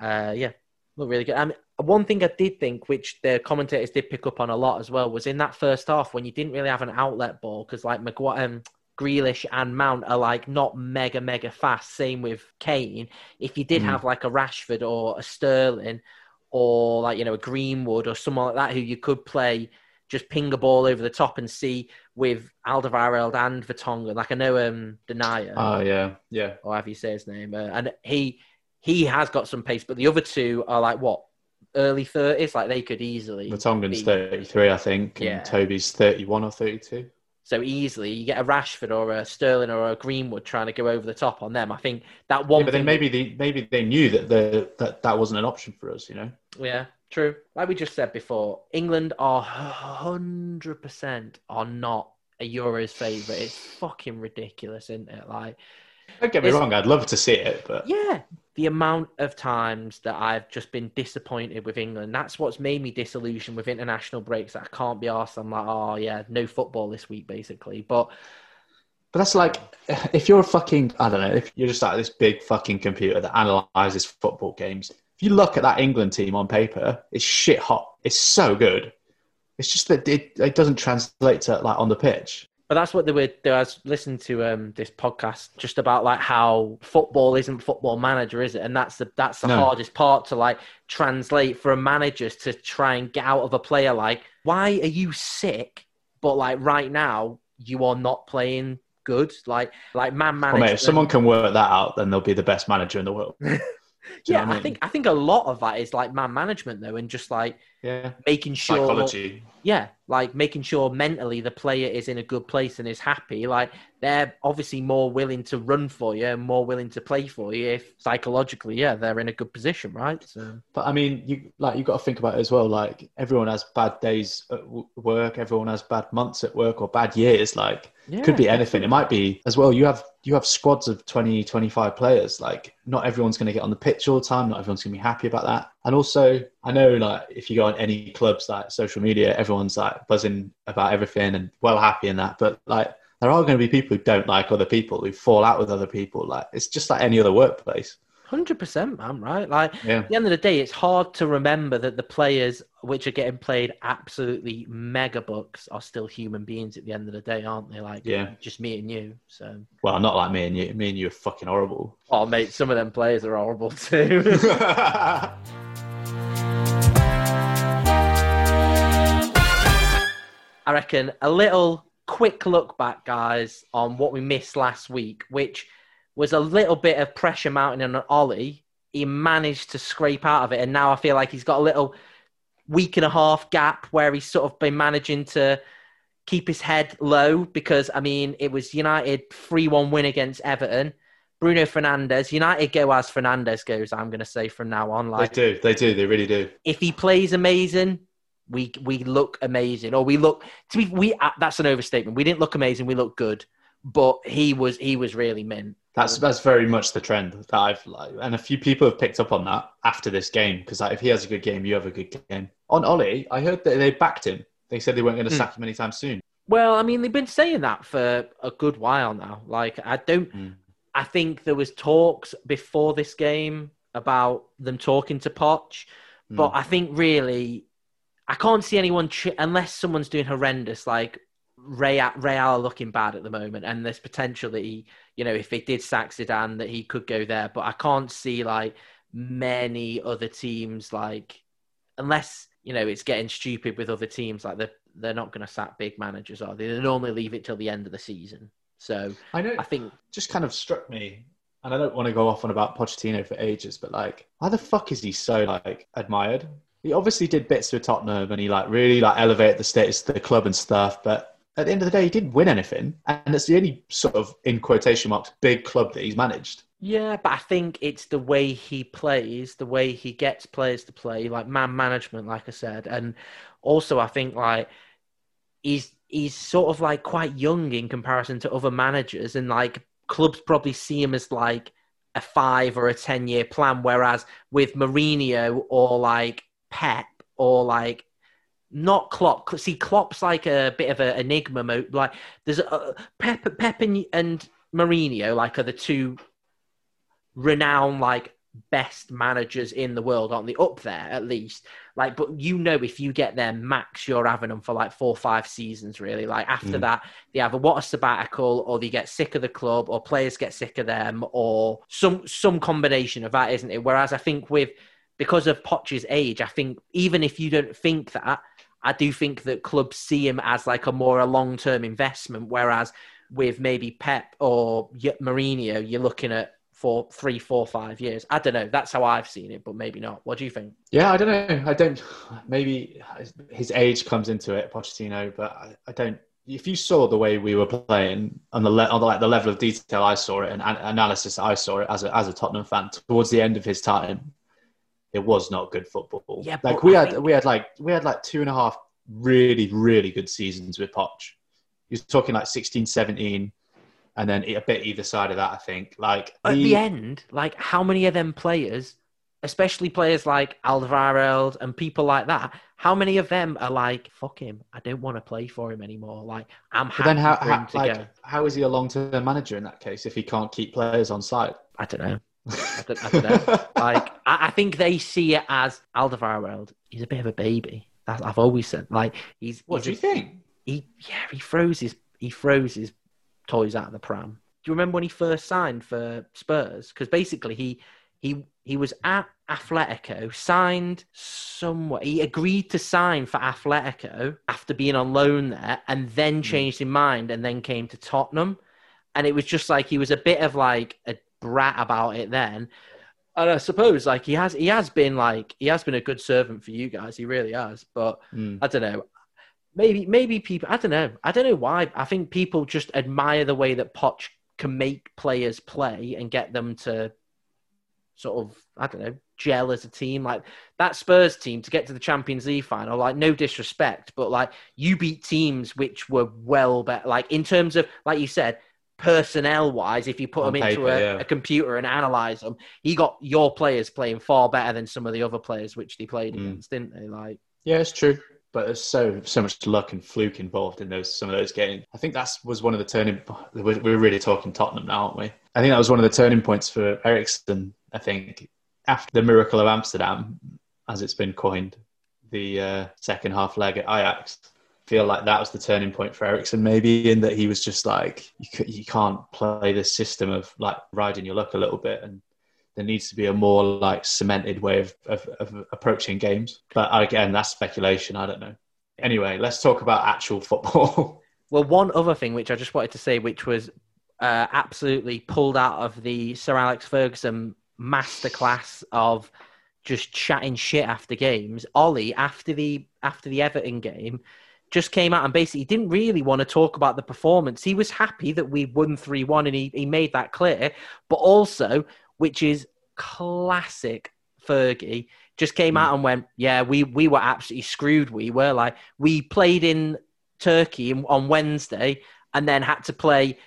uh, yeah, looked really good. I mean, one thing I did think, which the commentators did pick up on a lot as well, was in that first half when you didn't really have an outlet ball because like Maguire, um, Grealish and Mount are like not mega mega fast. Same with Kane. If you did
Mm.
have like a Rashford or a Sterling or like you know a Greenwood or someone like that who you could play just ping a ball over the top and see with Alderweireld and Vertonghen. Like I know um Denier
Oh yeah, yeah.
or however you say his name, uh, and he he has got some pace, but the other two are like what early thirties. Like they could easily
Vertonghen's
be-
thirty-three, I think, and Toby's thirty-one or thirty-two.
So easily you get a Rashford or a Sterling or a Greenwood trying to go over the top on them. I think that one.
Yeah, but then maybe they maybe they knew that the that that wasn't an option for us. You know.
Yeah, true. Like we just said before, England are hundred percent are not a Euros favourite. It's fucking ridiculous, isn't it? Like,
Don't get me wrong, I'd love to see it, but
yeah, the amount of times that I've just been disappointed with England. That's what's made me disillusioned with international breaks. That I can't be asked. I'm like, oh yeah, no football this week, basically. But
but that's like if you're a fucking I don't know if you're just like this big fucking computer that analyzes football games. If you look at that England team on paper, it's shit hot. It's so good. It's just that it, it doesn't translate to like on the pitch.
But that's what they were. They was listening to um, this podcast just about like how football isn't football manager, is it? And that's the that's the
No.
hardest part to like translate for a managers to try and get out of a player. Like, why are you sick? But like right now, you are not playing good. Like like man
Well,
management.
mate, if someone can work that out, then they'll be the best manager in the world. Do you know
yeah, I,
I
think I think a lot of that is like man management though, and just like
Yeah.
making sure
Psychology.
yeah, like making sure mentally the player is in a good place and is happy. Like they're obviously more willing to run for you and more willing to play for you if psychologically, yeah, they're in a good position, right? So
But I mean, you like you got to think about it as well. Like everyone has bad days at work. Everyone has bad months at work or bad years. Like
yeah,
could be anything. It might be as well. You have you have squads of 20, 25 players. Like not everyone's going to get on the pitch all the time. Not everyone's going to be happy about that. And also, I know like if you go on any clubs like social media, everyone's like buzzing about everything and well happy in that. But like there are going to be people who don't like other people who fall out with other people. Like it's just like any other workplace.
Hundred percent, man. Right? Like
Yeah.
at the end of the day, it's hard to remember that the players which are getting played absolutely mega bucks are still human beings at the end of the day, aren't they? Like,
Yeah.
just me and you. So,
Well, not like me and you. Me and you are fucking horrible.
oh mate, some of them players are horrible too. I reckon a little quick look back, guys, on what we missed last week, which was a little bit of pressure mounting on Ollie. He managed to scrape out of it, and now I feel like he's got a little week and a half gap where he's sort of been managing to keep his head low because, I mean, it was United 3 1 win against Everton. Bruno Fernandes, United go as Fernandes goes, I'm going to say from now on. like they
do. They do. They really do.
if he plays amazing, we we look amazing, or we look to be we. Uh, that's an overstatement. We didn't look amazing. We look good, but he was he was really mint.
That's that's very much the trend that I've like, and a few people have picked up on that after this game because like, if he has a good game, you have a good game. On Ollie, I heard that they backed him. They said they weren't going to
Hmm.
sack him anytime soon.
Well, I mean, they've been saying that for a good while now. Like, I don't.
Mm.
I think there was talks before this game about them talking to Poch, but I think really, I can't see anyone ch- unless someone's doing horrendous. Like Real, Real looking bad at the moment, and there's potential that he, you know, if they did sack Zidane, that he could go there. But I can't see like many other teams like, unless you know it's getting stupid with other teams. Like they're they're not going to sack big managers, are they? They normally leave it till the end of the season. So
I know.
I think
just kind of struck me, and I don't want to go off on about Pochettino for ages, but like, why the fuck is he so like admired? He obviously did bits with Tottenham, and he like really like elevated the status of the club and stuff. But at the end of the day, he didn't win anything, and it's the only sort of in quotation marks big club that he's managed.
Yeah, but I think it's the way he plays, the way he gets players to play, like man management, like I said, and also I think like he's he's sort of like quite young in comparison to other managers, and like clubs probably see him as like a five or a ten year plan, whereas with Mourinho or like Pep or like not Klopp. See, Klopp's like a bit of an enigma. Like there's a, Pep, Pep and, and Mourinho like are the two renowned like best managers in the world, aren't they? Up there at least. Like, but you know, if you get there max, you're having them for like four or five seasons, really. Like after
Mm.
that, they either what a sabbatical, or they get sick of the club, or players get sick of them, or some some combination of that, isn't it? Whereas I think with because of Poch's age, I think even if you don't think that, I do think that clubs see him as like a more a long term investment. Whereas with maybe Pep or Mourinho, you're looking at for three, four, five years. I don't know. That's how I've seen it, but maybe not. What do you think?
Yeah, I don't know. I don't. Maybe his age comes into it, Pochettino, but I, I don't. If you saw the way we were playing on the, le- on the like the level of detail I saw it and an- analysis I saw it as a as a Tottenham fan towards the end of his time, it was not good football.
Yeah,
like we
I
had
think-
we had like we had like two and a half really really good seasons with Poch. You're talking like 16, 17, and then a bit either side of that. I think like
At
he-
the end, like how many of them players, especially players like Alvarez and people like that, how many of them are like, fuck him, I don't want to play for him anymore. Like I'm happy
then how
for him
how,
to
like,
go.
how is he a long term manager in that case if he can't keep players on side?
I don't know. I don't, I don't know. like I, I think they see it as Alderweireld. He's a bit of a baby. That's, I've always said. Like he's,
what
he's
do you think?
he yeah he throws his he throws his toys out of the pram. Do you remember when he first signed for Spurs? Because basically he he he was at Atletico, signed somewhere. He agreed to sign for Atletico after being on loan there, and then hmm. changed his mind, and then came to Tottenham. And it was just like he was a bit of like a brat about it then. And I suppose like he has he has been like he has been a good servant for you guys. He really has. But
Mm.
I don't know. Maybe maybe people I don't know. I don't know why. I think people just admire the way that Poch can make players play and get them to sort of I don't know gel as a team. Like that Spurs team to get to the Champions League final. Like no disrespect, but like you beat teams which were well better. Like in terms of like you said. Personnel wise, if you put
On
them into a,
yeah.
a computer and analyze them, he got your players playing far better than some of the other players which they played
Mm.
against, didn't they? Like,
Yeah, it's true. But there's so so much luck and fluke involved in those some of those games. I think that was one of the turning. We're, we're really talking Tottenham now, aren't we? I think that was one of the turning points for Eriksen. I think after the miracle of Amsterdam, as it's been coined, the uh, second half leg at Ajax. Feel like that was the turning point for Eriksen, maybe in that he was just like, you, you can't play this system of like riding your luck a little bit, and there needs to be a more like cemented way of, of, of approaching games. But again, that's speculation. I don't know. Anyway, let's talk about actual football.
Well, one other thing which I just wanted to say, which was uh, absolutely pulled out of the Sir Alex Ferguson masterclass of just chatting shit after games. Ollie, after the after the Everton game, just came out and basically didn't really want to talk about the performance. He was happy that we won three one, and he he made that clear. But also, which is classic Fergie, just came
Mm.
out and went, "Yeah, we we were absolutely screwed. We were like we played in Turkey on Wednesday and then had to play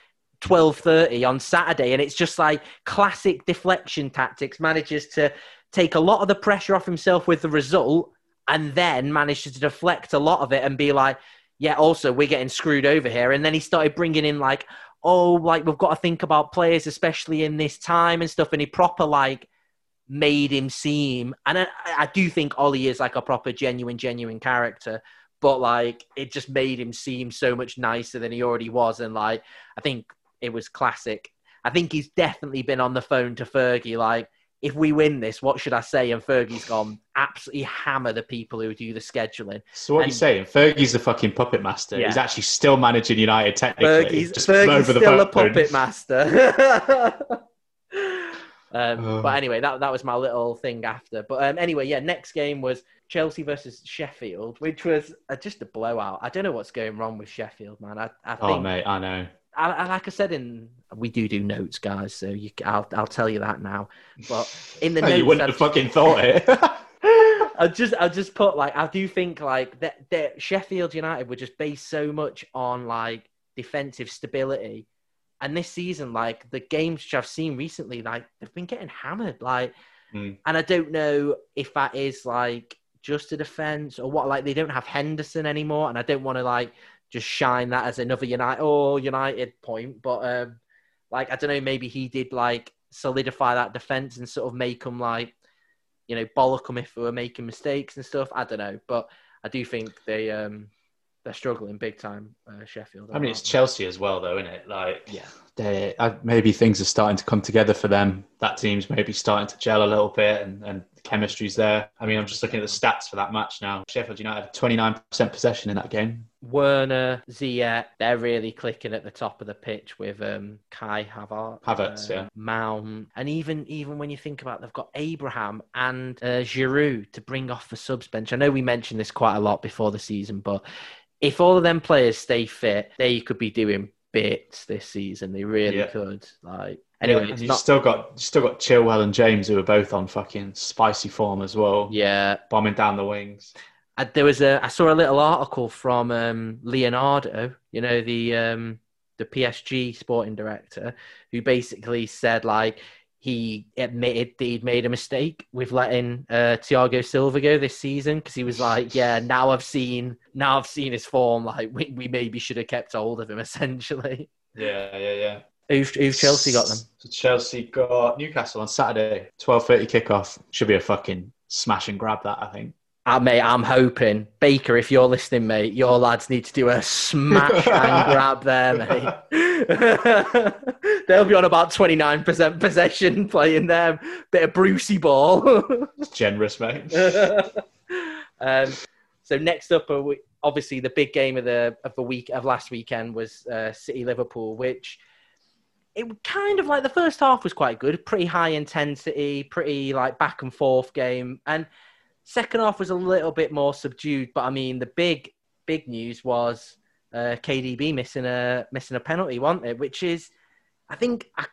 12:30 on Saturday and it's just like classic deflection tactics manages to take a lot of the pressure off himself with the result and then managed to deflect a lot of it and be like yeah also we're getting screwed over here and then he started bringing in like oh like we've got to think about players especially in this time and stuff and he proper like made him seem and I, I do think Ollie is like a proper genuine genuine character but like it just made him seem so much nicer than he already was and like I think it was classic. I think he's definitely been on the phone to Fergie like if we win this, what should I say? And Fergie's gone absolutely hammer the people who do the scheduling.
So what are you saying? Fergie's the fucking puppet master.
Yeah.
He's actually still managing United technically.
Fergie's,
just
Fergie's
over the
still a puppet master. um,
Oh.
But anyway, that that was my little thing after. But um, anyway, yeah, next game was Chelsea versus Sheffield, which was uh, just a blowout. I don't know what's going wrong with Sheffield, man. I, I think
Oh mate, I know.
I, I, like I said in we do do notes, guys. So you, I'll I'll tell you that now. But in the
Oh,
notes,
you wouldn't
I've-
have fucking thought it.
I just I just put like I do think like that that Sheffield United were just based so much on like defensive stability. And this season, like the games which I've seen recently, like they've been getting hammered. Like
Mm.
and I don't know if that is like just a defense or what like they don't have Henderson anymore. And I don't want to like just shine that as another United or United point. But um like I don't know, maybe he did like solidify that defense and sort of make them like you know, bollock them if they were making mistakes and stuff. I don't know, but I do think they um they're struggling big time. Uh, Sheffield.
I mean, it's Chelsea as well, though, isn't it? Like,
Yeah.
they uh, maybe things are starting to come together for them. That team's maybe starting to gel a little bit, and, and chemistry's there. I mean, I'm just looking at the stats for that match now. Sheffield United have 29% possession in that game.
Werner, Ziyech, they're really clicking at the top of the pitch with um, Kai Havertz,
Havertz,
uh,
yeah.
Mount, and even even when you think about, it, they've got Abraham and uh, Giroud to bring off the subs bench. I know we mentioned this quite a lot before the season, but if all of them players stay fit, they could be doing bits this season. They really
Yeah.
could. Like anyway,
Yeah, you've
not.
still got still got Chilwell and James who are both on fucking spicy form as well,
Yeah,
bombing down the wings.
I, there was a I saw a little article from um, Leonardo, you know the um, the PSG sporting director, who basically said like he admitted that he'd made a mistake with letting uh, Thiago Silva go this season because he was like, yeah, now I've seen now I've seen his form, like we, we maybe should have kept hold of him essentially.
Yeah, yeah, yeah.
Who's, who's Chelsea got them?
So Chelsea got Newcastle on Saturday, 12:30 kickoff. Should be a fucking smash and grab that, I think.
Uh, mate, I'm hoping Baker, if you're listening, mate, your lads need to do a smash and grab there, mate. They'll be on about 29% possession playing them. Bit of Brucey ball.
It's generous, mate.
um, so next up, are we, obviously, the big game of the of the week of last weekend was uh, City Liverpool, which it kind of like the first half was quite good, pretty high intensity, pretty like back and forth game, and second half was a little bit more subdued. But I mean, the big big news was uh, KDB missing a missing a penalty, wasn't it? Which is, I think I,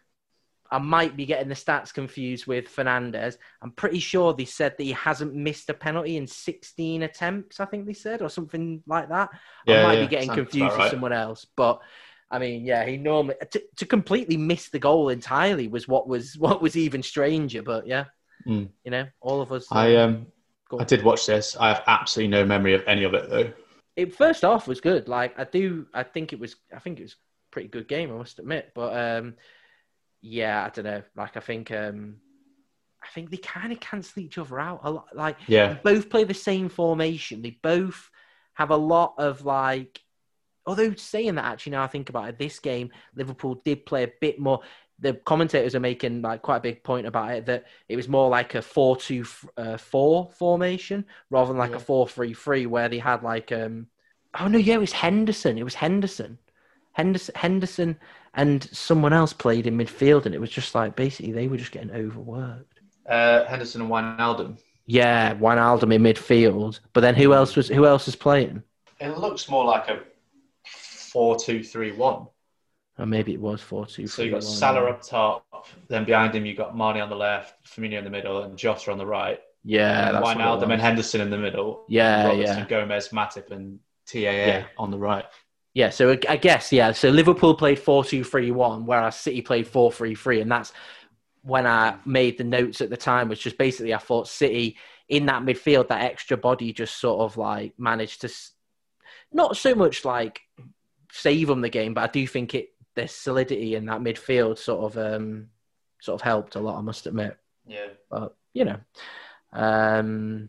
I might be getting the stats confused with Fernandes. I'm pretty sure they said that he hasn't missed a penalty in 16 attempts. I think they said, or something like that. I might
yeah,
be getting confused with
right.
someone else, but. I mean, yeah, he normally to, to completely miss the goal entirely was what was what was even stranger. But yeah,
Mm.
you know, all of us.
I um I did watch this. I have absolutely no memory of any of it though.
it first off was good. Like I do, I think it was. I think it was a pretty good game. I must admit, but um, yeah, I don't know. Like I think, um, I think they kind of cancel each other out a lot. Like
Yeah.
they both play the same formation. They both have a lot of like. Although saying that, actually, now I think about it, this game Liverpool did play a bit more. The commentators are making like quite a big point about it that it was more like a four-two-four formation rather than like
Yeah.
a four-three-three where they had like um. Oh no, yeah, it was Henderson. It was Henderson. Henderson, Henderson, and someone else played in midfield, and it was just like basically they were just getting overworked.
Uh, Henderson and Wijnaldum.
Yeah, Wijnaldum in midfield, but then who else was who else was playing?
It looks more like a four-two-three-one.
Or maybe it was four two.
So you got
three, one.
Salah up top, then behind him you got Mané on the left, Firmino in the middle, and Jota on the right.
Yeah,
and
that's what it
Wijnaldum
was.
and Henderson in the middle.
Yeah,
Robertson,
yeah.
Gomez, Matip, and TAA
Yeah.
on the right.
Yeah, so I- I guess yeah. So Liverpool played four two three one, whereas City played four three three, and that's when I made the notes at the time. Was just basically I thought City in that midfield, that extra body just sort of like managed to not so much like save them the game, but I do think it their solidity in that midfield sort of um sort of helped a lot. I must admit.
Yeah.
but you know, um,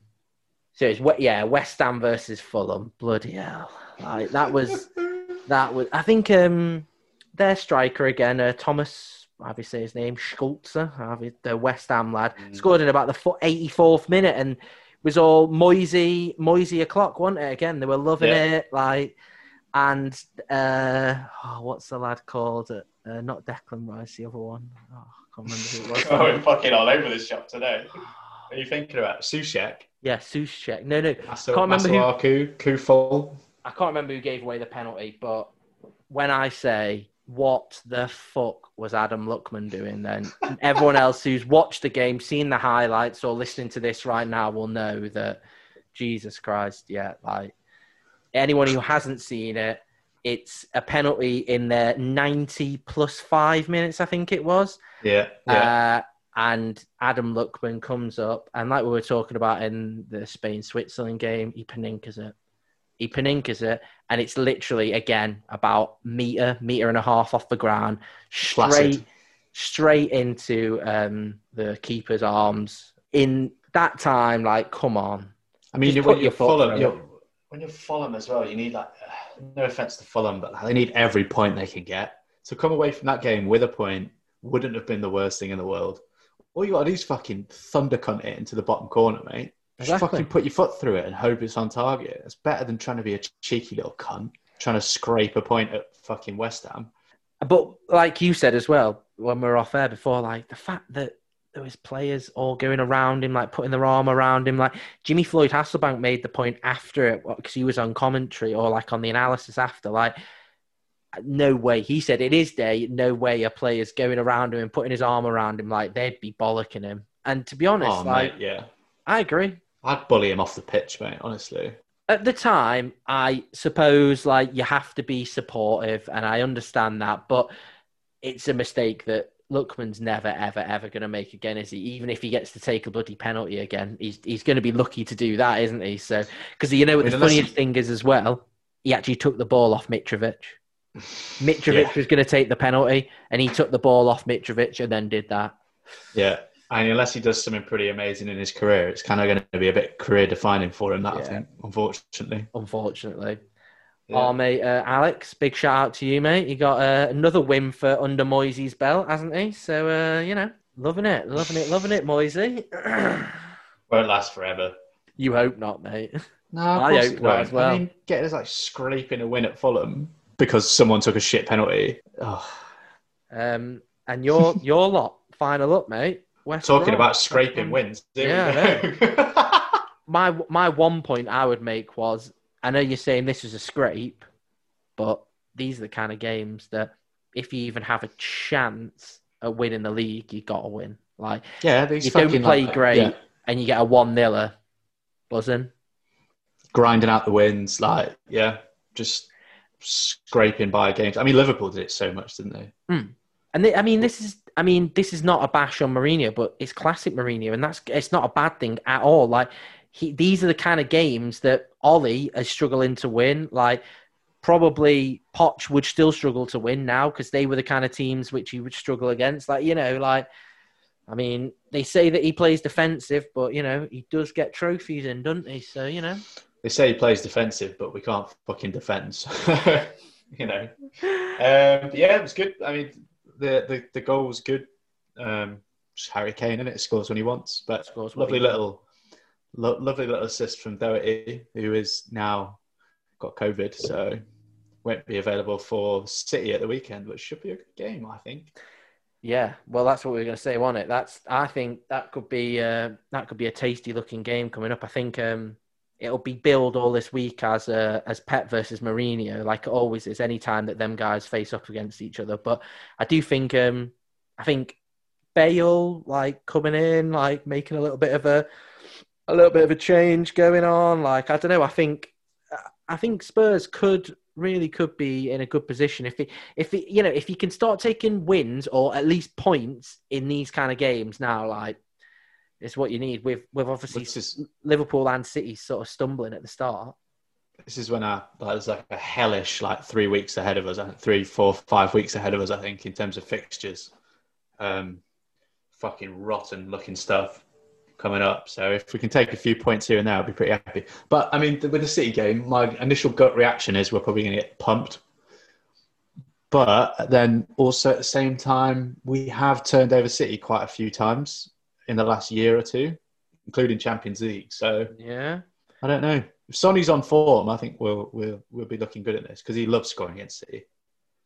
so it's yeah, West Ham versus Fulham. Bloody hell! Like, that was that was. I think um, their striker again, uh, Thomas. Obviously, his name Schulze, obvi- the West Ham lad,
Mm.
scored in about the 84th minute and was all Moisey Moisey o'clock, wasn't it? Again, they were loving
Yeah.
it. Like, and uh, oh, what's the lad called? Uh, not Declan Rice, the other one. Oh, I can't remember who it was.
Oh, we're fucking all over this shop today. What are you thinking about? Souček?
Yeah, Souček. No, no,
Can't
Can't remember who-
Masuaku, Coufal.
I can't remember who gave away the penalty, but when I say what the fuck was Adam Lookman doing then, everyone else who's watched the game, seen the highlights, or listening to this right now will know that Jesus Christ, yeah, like anyone who hasn't seen it, it's a penalty in the 90 plus five minutes, I think it was.
Yeah. Yeah.
Uh, and Adam Lookman comes up, and like we were talking about in the Spain Switzerland game, he panenkas it. He panenkas it, and it's literally again about meter, meter and a half off the ground, straight,
Placid.
straight into um, the keeper's arms. In that time, like, come on,
I mean,
Just put
you're
your foot
Fulham, you're, when you're Fulham as well, you need like, no offense to Fulham, but they need every point they can get. So come away from that game with a point wouldn't have been the worst thing in the world. All you got to do is fucking thunder cunt it into the bottom corner, mate. Just
Exactly.
fucking put your foot through it and hope it's on target. It's better than trying to be a cheeky little cunt, trying to scrape a point at fucking West Ham.
But like you said as well, when we were off air before, like the fact that there was players all going around him, like putting their arm around him, like Jimmy Floyd Hasselbaink made the point after it because he was on commentary or like on the analysis after, like no way. He said it is day, no way a player's going around him and putting his arm around him, like they'd be bollocking him. And to be oh, honest,
oh,
like
mate, yeah.
I agree.
I'd bully him off the pitch, mate, honestly.
at the time, I suppose like you have to be supportive, and I understand that, but it's a mistake that Lookman's never, ever, ever going to make again, is he? Even if he gets to take a bloody penalty again, he's he's going to be lucky to do that, isn't he? So, because you know what
I mean,
the funniest thing is as well, he actually took the ball off Mitrovic. Mitrovic
Yeah.
was going to take the penalty, and he took the ball off Mitrovic and then did that.
Yeah. And unless he does something pretty amazing in his career, it's kind of going to be a bit career defining for him, that I think, unfortunately.
Unfortunately.
Yeah.
Oh, mate, uh, Alex, big shout out to you, mate. You got uh, another win for under Moisey's belt, hasn't he? So, uh, you know, loving it, loving it, loving it, Moisey.
Won't last forever.
you hope not, mate.
No, of
I
course
hope not as well.
I mean, getting us like scraping a win at Fulham because someone took a shit penalty. Oh,
Um, and your your lot final up, mate. West
Talking
Brom.
about scraping wins.
Yeah,
we.
My my one point I would make was I know you're saying this is a scrape, but these are the kind of games that if you even have a chance at winning the league, you got to win. Like
yeah, these
you don't play
like,
great
yeah,
and you get a one niler, buzzing.
grinding out the wins. Like, yeah, just scraping by games. I mean, Liverpool did it so much, didn't they? Hmm.
And they, I mean, this is I mean, this is not a bash on Mourinho, but it's classic Mourinho, and that's it's not a bad thing at all. Like he, these are the kind of games that Ollie is struggling to win. Like probably Poch would still struggle to win now because they were the kind of teams which he would struggle against. Like you know, like I mean, they say that he plays defensive, but you know, he does get trophies in, doesn't he? So you know,
They say he plays defensive, but we can't fucking defend. you know. Um, yeah, it was good. I mean, the the, the goal was good. Um, just Harry Kane in it scores when he wants, but lovely little, lo- lovely little assist from Doherty, who is now got COVID, so won't be available for City at the weekend, which should be a good game, I think.
Yeah, well, that's what we were going to say, wasn't it? That's I think that could be uh, that could be a tasty looking game coming up. I think um, it'll be billed all this week as uh, as Pep versus Mourinho, like it always is. Any time that them guys face up against each other, but I do think um, I think Bale like coming in, like making a little bit of a a little bit of a change going on. Like I don't know. I think I think Spurs could really could be in a good position if it if it, you know if you can start taking wins or at least points in these kind of games now. Like it's what you need with with obviously
is
Liverpool and City sort of stumbling at the start.
this is when I like, there's like a hellish like three weeks ahead of us, I think three, four, five weeks ahead of us, I think, in terms of fixtures. Um, fucking rotten looking stuff coming up. So if we can take a few points here and there, I'd be pretty happy. But I mean, with the City game, my initial gut reaction is we're probably going to get pumped. But then also at the same time, we have turned over City quite a few times in the last year or two, including Champions League. So
Yeah,
I don't know. If Sonny's on form, I think we'll we'll we'll be looking good at this because he loves scoring against City.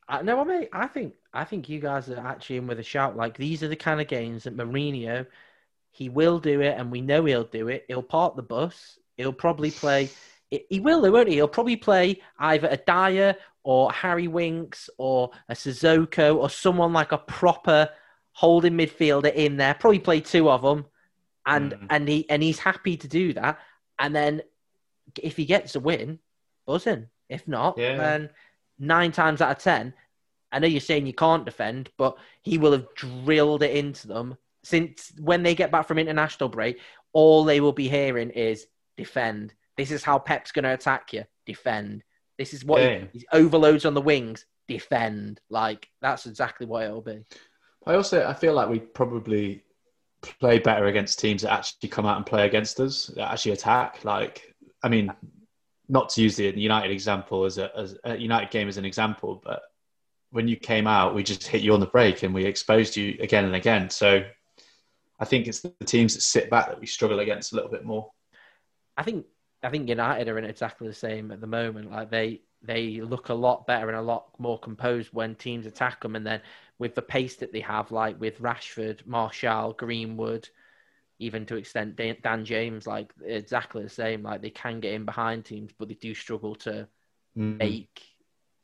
I, no, I mean, I think I think you guys are actually in with a shout. Like these are the kind of games that Mourinho, he will do it, and we know he'll do it. He'll park the bus. He'll probably play. He will, won't he? He'll probably play either a Dier or Harry Winks or a Sissoko or someone like a proper holding midfielder in there. Probably play two of them, and
Mhm.
and he and he's happy to do that. And then if he gets a win, buzzing. If not,
Yeah.
then nine times out of ten, I know you're saying you can't defend, but he will have drilled it into them since when they get back from international break. All they will be hearing is defend. This is how Pep's going to attack you. Defend. This is what he- he, overloads on the wings. Defend. Like that's exactly what it'll be.
I also I feel like we probably play better against teams that actually come out and play against us, that actually attack. Like, I mean, not to use the United example as a, as a United game as an example, but when you came out, we just hit you on the break and we exposed you again and again. So I think it's the teams that sit back that we struggle against a little bit more.
I think I think United are in exactly the same at the moment. Like they they look a lot better and a lot more composed when teams attack them, and then with the pace that they have, like with Rashford, Martial, Greenwood, even to extent Dan, Dan James, like exactly the same. Like they can get in behind teams, but they do struggle to
Mm.
make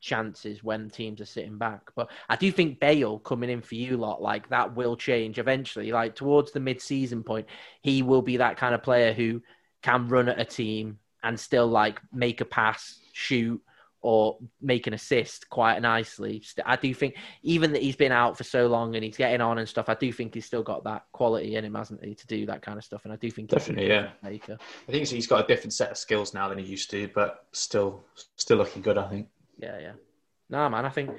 chances when teams are sitting back. But I do think Bale coming in for you lot, like that will change eventually. Like towards the mid season point, he will be that kind of player who can run at a team and still like make a pass, shoot, or make an assist quite nicely. I do think even that he's been out for so long and he's getting on and stuff, I do think he's still got that quality in him, hasn't he, to do that kind of stuff. And I do think
Definitely, yeah.
maker.
I think he's got a different set of skills now than he used to, but still, still looking good. I think.
Yeah, yeah. No, man, I think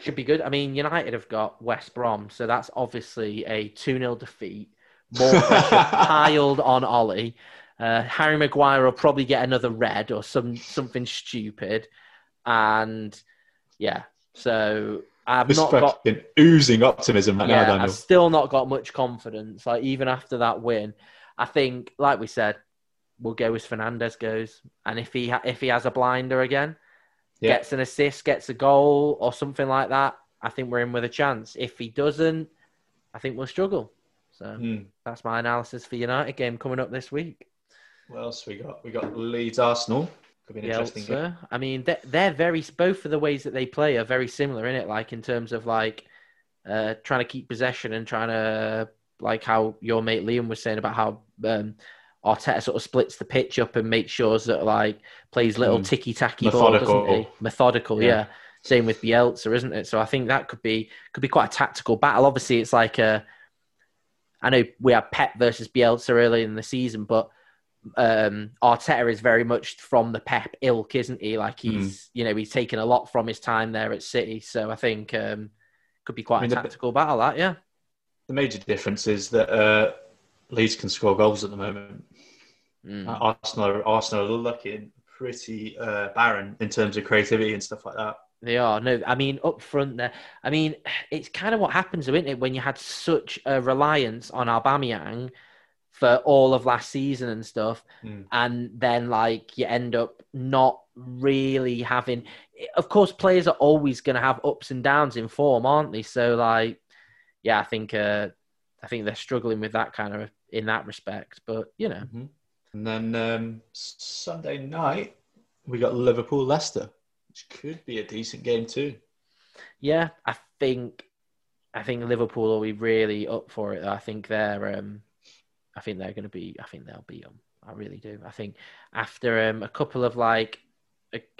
should be good. I mean, United have got West Brom, so that's obviously a 2 0 defeat. More pressure piled on Ollie. Uh, Harry Maguire will probably get another red or some something stupid. And yeah, so I've
Just
not got
oozing optimism right now,
yeah,
Daniel.
I've still not got much confidence. Like even after that win, I think, like we said, we'll go as Fernandes goes, and if he ha- if he has a blinder again,
Yeah.
gets an assist, gets a goal, or something like that, I think we're in with a chance. If he doesn't, I think we'll struggle. So
Hmm.
that's my analysis for United game coming up this week.
What else we got? We got Leeds Arsenal. Could be an interesting game.
I mean, they're, they're very both of the ways that they play are very similar in it. Like in terms of like uh, trying to keep possession and trying to like how your mate Liam was saying about how um, Arteta sort of splits the pitch up and makes sure that like plays little
Mm.
ticky tacky ball, doesn't
Methodical.
he? Methodical,
Yeah.
yeah. Same with Bielsa, isn't it? So I think that could be could be quite a tactical battle. Obviously, it's like a. I know we had Pep versus Bielsa early in the season, but um, Arteta is very much from the Pep ilk, isn't he? Like
Hmm.
he's, you know, he's taken a lot from his time there at City. So I think um, could be quite
I mean,
a
the-
tactical battle. That, yeah,
The major difference is that uh, Leeds can score goals at the moment.
Mm.
Uh, Arsenal, are, Arsenal are looking pretty uh, barren in terms of creativity and stuff like that.
they are. No, I mean up front there. I mean, it's kind of what happens, isn't it, when you had such a reliance on Aubameyang for all of last season and stuff,
Mm.
and then like you end up not really having. Of course, players are always going to have ups and downs in form, aren't they? So like, yeah, I think uh, I think they're struggling with that kind of in that respect. But you know,
Mhm. And then um, Sunday night, we got Liverpool Leicester, which could be a decent game too.
yeah, I think I think Liverpool will be really up for it. I think they're um, I think they're going to be. I think they'll beat them. I really do. I think after um, a couple of like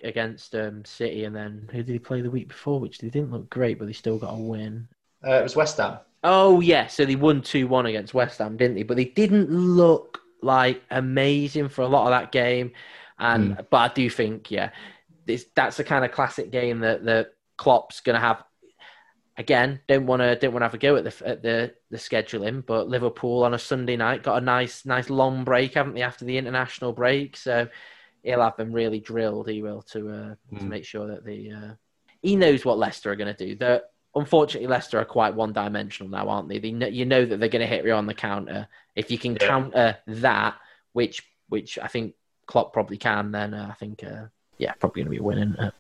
against um, City and then who did he play the week before, which they didn't look great, but they still got a win.
Uh, it was West Ham.
Oh yeah, so they won two one against West Ham, didn't they? But they didn't look like amazing for a lot of that game. And but I do think, yeah, this that's the kind of classic game that that Klopp's going to have. Again, don't want to don't want to have a go at the at the the scheduling, but Liverpool on a Sunday night got a nice nice long break, haven't they, after the international break? So he'll have them really drilled. He will to uh, to
Mm.
make sure that the uh, he knows what Leicester are going to do. They're, unfortunately, Leicester are quite one dimensional now, aren't they? they know, you know that they're going to hit you on the counter. If you can
Yeah.
counter that, which which I think Klopp probably can, then uh, I think uh, yeah, probably going to be winning. Uh,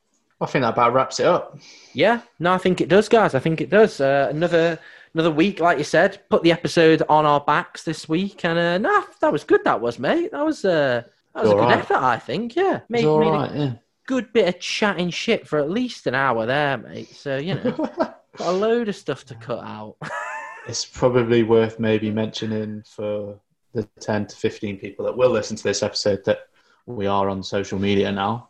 I think that about wraps it up.
yeah, no, I think it does, guys. I think it does. Uh, another another week, like you said, put the episode on our backs this week, and uh, no, that was good. That was, mate. That was uh, that was a good
right.
effort, I think. Yeah, made, made a
yeah.
good bit of chatting shit for at least an hour there, mate. So you know, got a load of stuff to cut out.
it's probably worth maybe mentioning for the 10 to 15 people that will listen to this episode that we are on social media now.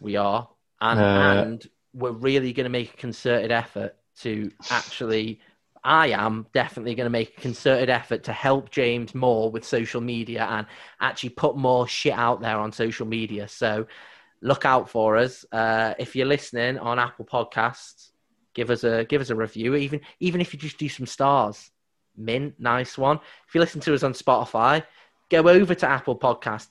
We are, and
Uh,
and we're really going to make a concerted effort to actually. I am definitely going to make a concerted effort to help James more with social media and actually put more shit out there on social media. So look out for us. Uh, if you're listening on Apple Podcasts, give us a give us a review. Even even if you just do some stars, mint, nice one. If you listen to us on Spotify, go over to Apple Podcast,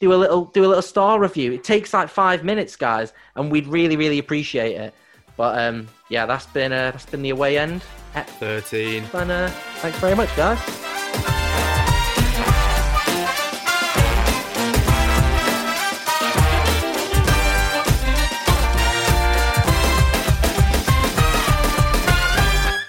do a little do a little star review. It takes like five minutes, guys, and we'd really really appreciate it. But um, yeah, that's been uh, that's been the away end.
At Thirteen.
And uh, thanks very much, guys.